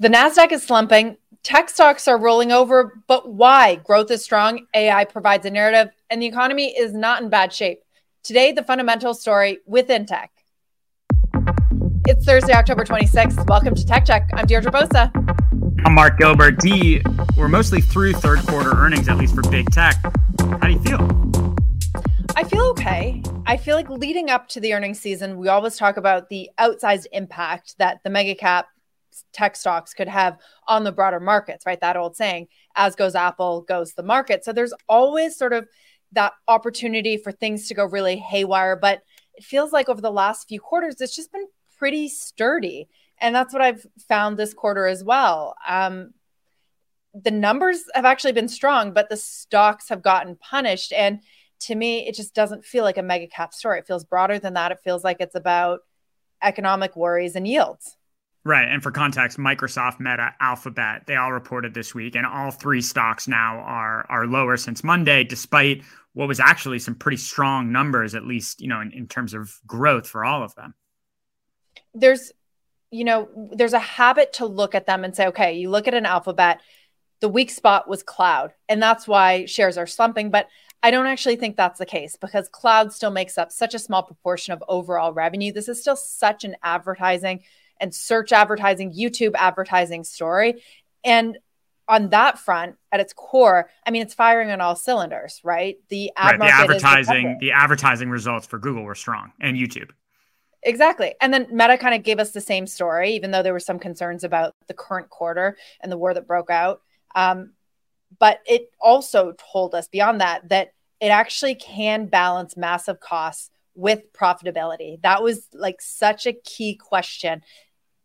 The NASDAQ is slumping. Tech stocks are rolling over, but why? Growth is strong. AI provides a narrative, and the economy is not in bad shape. Today, the fundamental story within tech. It's Thursday, October 26th. Welcome to Tech Check. I'm Deirdre Bosa. I'm Mark Gilbert. D, we're mostly through third quarter earnings, at least for big tech. How do you feel? I feel okay. I feel like leading up to the earnings season, we always talk about the outsized impact that the mega cap tech stocks could have on the broader markets, right? That old saying, as goes Apple, goes the market. So there's always sort of that opportunity for things to go really haywire. But it feels like over the last few quarters, it's just been pretty sturdy. And that's what I've found this quarter as well. Um, the numbers have actually been strong, but the stocks have gotten punished. And to me, it just doesn't feel like a mega cap story. It feels broader than that. It feels like it's about economic worries and yields. Right. And for context, Microsoft, Meta, Alphabet, they all reported this week, and all three stocks now are are lower since Monday, despite what was actually some pretty strong numbers, at least, you know, in, in terms of growth for all of them there's you know there's a habit to look at them and say okay you look at an alphabet the weak spot was cloud and that's why shares are slumping but i don't actually think that's the case because cloud still makes up such a small proportion of overall revenue this is still such an advertising and search advertising youtube advertising story and on that front at its core i mean it's firing on all cylinders right the ad right, the advertising the advertising results for google were strong and youtube Exactly. And then Meta kind of gave us the same story, even though there were some concerns about the current quarter and the war that broke out. Um, but it also told us beyond that that it actually can balance massive costs with profitability. That was like such a key question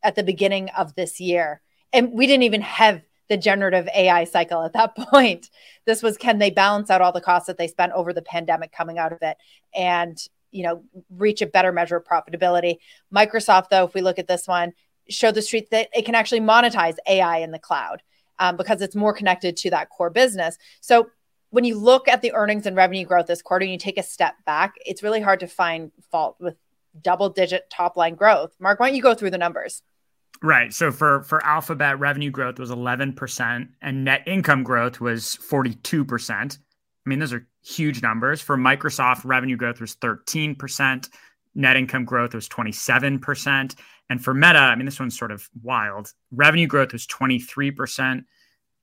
at the beginning of this year. And we didn't even have the generative AI cycle at that point. This was can they balance out all the costs that they spent over the pandemic coming out of it? And you know reach a better measure of profitability microsoft though if we look at this one show the street that it can actually monetize ai in the cloud um, because it's more connected to that core business so when you look at the earnings and revenue growth this quarter and you take a step back it's really hard to find fault with double digit top line growth mark why don't you go through the numbers Right. So for for Alphabet, revenue growth was 11% and net income growth was 42%. I mean, those are huge numbers. For Microsoft, revenue growth was 13%, net income growth was 27%. And for Meta, I mean, this one's sort of wild. Revenue growth was 23%.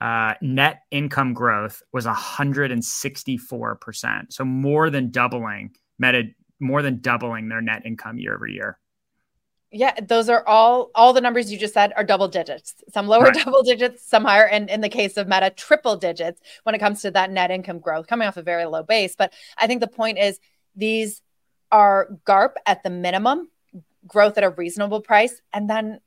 Uh, net income growth was 164%. So more than doubling, Meta more than doubling their net income year over year. Yeah, those are all all the numbers you just said are double digits. Some lower right. double digits, some higher, and in the case of Meta, triple digits when it comes to that net income growth, coming off a very low base. But I think the point is these are GARP at the minimum, growth at a reasonable price, and then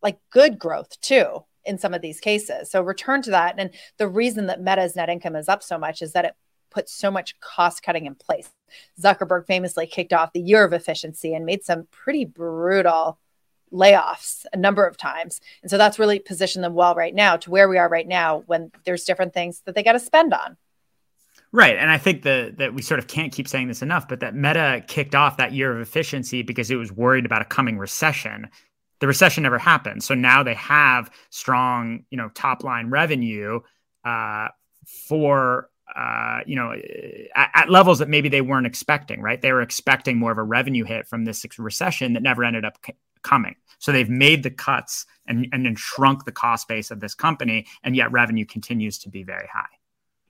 like good growth too in some of these cases. So return to that. And the reason that Meta's net income is up so much is that it put so much cost cutting in place. Zuckerberg famously kicked off the year of efficiency and made some pretty brutal layoffs a number of times. And so that's really positioned them well right now to where we are right now when there's different things that they got to spend on. Right. And I think that that we sort of can't keep saying this enough, but that Meta kicked off that year of efficiency because it was worried about a coming recession. The recession never happened. So now they have strong, you know, top line revenue uh, for uh, you know, at, at, levels that maybe they weren't expecting, right? They were expecting more of a revenue hit from this recession that never ended up c- coming. So they've made the cuts and, and then shrunk the cost base of this company, and yet revenue continues to be very high.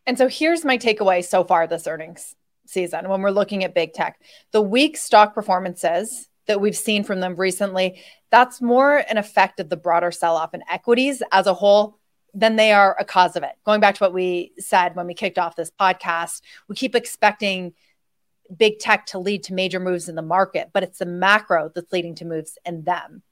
And so here's my takeaway so far this earnings season when we're looking at big tech. The weak stock performances that we've seen from them recently, that's more an effect of the broader sell off in equities as a whole then they are a cause of it. Going back to what we said when we kicked off this podcast, we keep expecting big tech to lead to major moves in the market, but it's the macro that's leading to moves in them.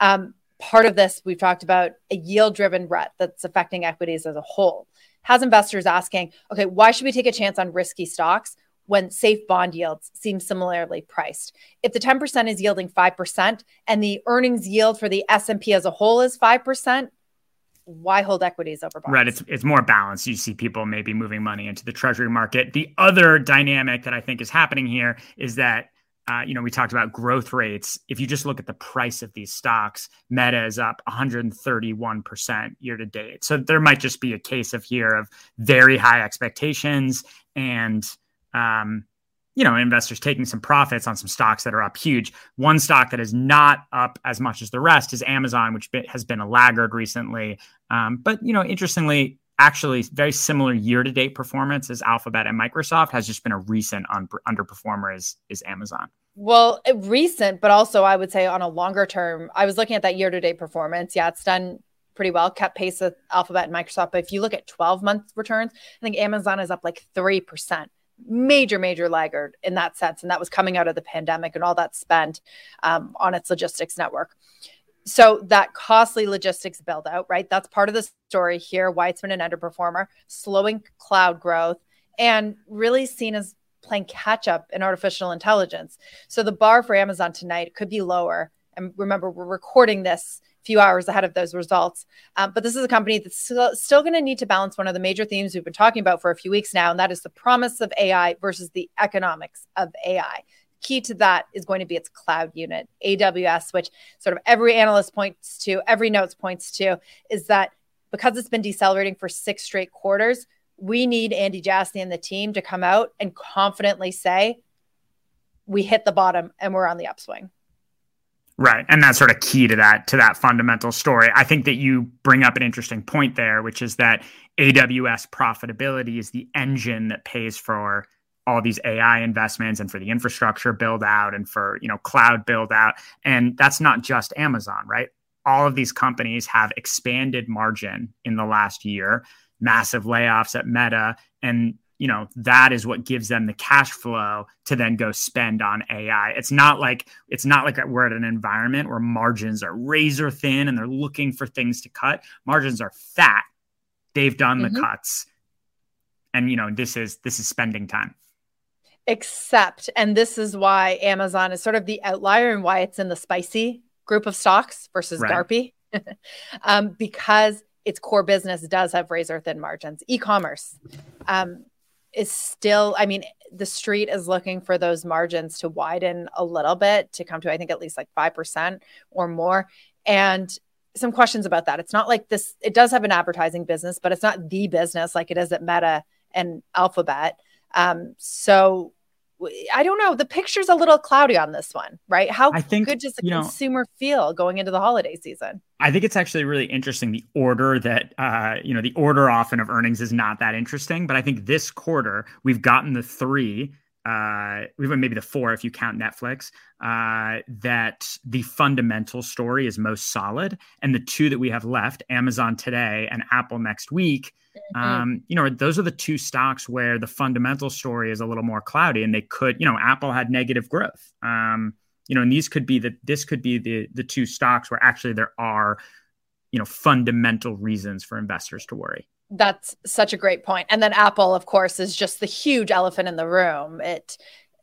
Um, part of this, we've talked about a yield driven rut that's affecting equities as a whole. Has investors asking, okay, why should we take a chance on risky stocks when safe bond yields seem similarly priced? If the 10% is yielding 5% and the earnings yield for the S&P as a whole is 5%, why hold equities over bonds? Right. It's it's more balanced. You see people maybe moving money into the treasury market. The other dynamic that I think is happening here is that uh, you know, we talked about growth rates. If you just look at the price of these stocks, Meta is up 131% year to date. So there might just be a case of here of very high expectations and, um, you know, investors taking some profits on some stocks that are up huge. One stock that is not up as much as the rest is Amazon, which has been a laggard recently. Um, but, you know, interestingly, actually very similar year to date performance as Alphabet and Microsoft has just been a recent un- underperformer is is Amazon. Well, recent, but also I would say on a longer term. I was looking at that year to date performance. Yeah, it's done pretty well, kept pace with Alphabet and Microsoft. But if you look at 12 month returns, I think Amazon is up like 3%. Major, major laggard in that sense. And that was coming out of the pandemic and all that spent um, on its logistics network so that costly logistics build out, right? That's part of the story here. Why it's been an underperformer, slowing cloud growth, and really seen as playing catch up in artificial intelligence. So the bar for Amazon tonight could be lower. And remember, we're recording this a few hours ahead of those results. Um, but this is a company that's still, still going to need to balance one of the major themes we've been talking about for a few weeks now, and that is the promise of AI versus the economics of AI key to that is going to be its cloud unit, AWS, which sort of every analyst points to, every notes points to, is that because it's been decelerating for six straight quarters, we need Andy Jassy and the team to come out and confidently say, we hit the bottom and we're on the upswing. Right. And that's sort of key to that to that fundamental story. I think that you bring up an interesting point there, which is that AWS profitability is the engine that pays for all these AI investments and for the infrastructure build out and for you know cloud build out and that's not just Amazon right all of these companies have expanded margin in the last year massive layoffs at Meta and you know that is what gives them the cash flow to then go spend on AI it's not like it's not like we're at an environment where margins are razor thin and they're looking for things to cut. Margins are fat. They've done mm-hmm. the cuts. And you know this is this is spending time. Except, and this is why Amazon is sort of the outlier and why it's in the spicy group of stocks versus right. Garpy, um, because its core business does have razor thin margins. E commerce um, is still, I mean, the street is looking for those margins to widen a little bit to come to, I think, at least like 5% or more. And some questions about that. It's not like this, it does have an advertising business, but it's not the business like it is at Meta and Alphabet. Um, so I don't know. The picture's a little cloudy on this one, right? How I think, good does the consumer know, feel going into the holiday season? I think it's actually really interesting. The order that, uh, you know, the order often of earnings is not that interesting, but I think this quarter we've gotten the three uh, even maybe the four if you count Netflix, uh, that the fundamental story is most solid. And the two that we have left, Amazon today and Apple next week, mm-hmm. um, you know, those are the two stocks where the fundamental story is a little more cloudy and they could, you know, Apple had negative growth. Um, you know, and these could be the this could be the the two stocks where actually there are, you know, fundamental reasons for investors to worry. That's such a great point. And then Apple, of course, is just the huge elephant in the room. It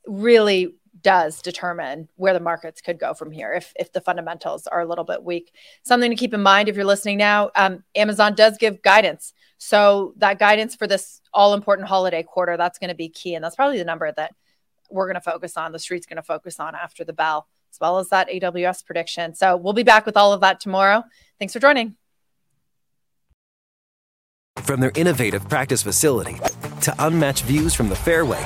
really does determine where the markets could go from here if, if the fundamentals are a little bit weak. Something to keep in mind if you're listening now um, Amazon does give guidance. So, that guidance for this all important holiday quarter, that's going to be key. And that's probably the number that we're going to focus on, the street's going to focus on after the bell, as well as that AWS prediction. So, we'll be back with all of that tomorrow. Thanks for joining. From their innovative practice facility to unmatched views from the fairway,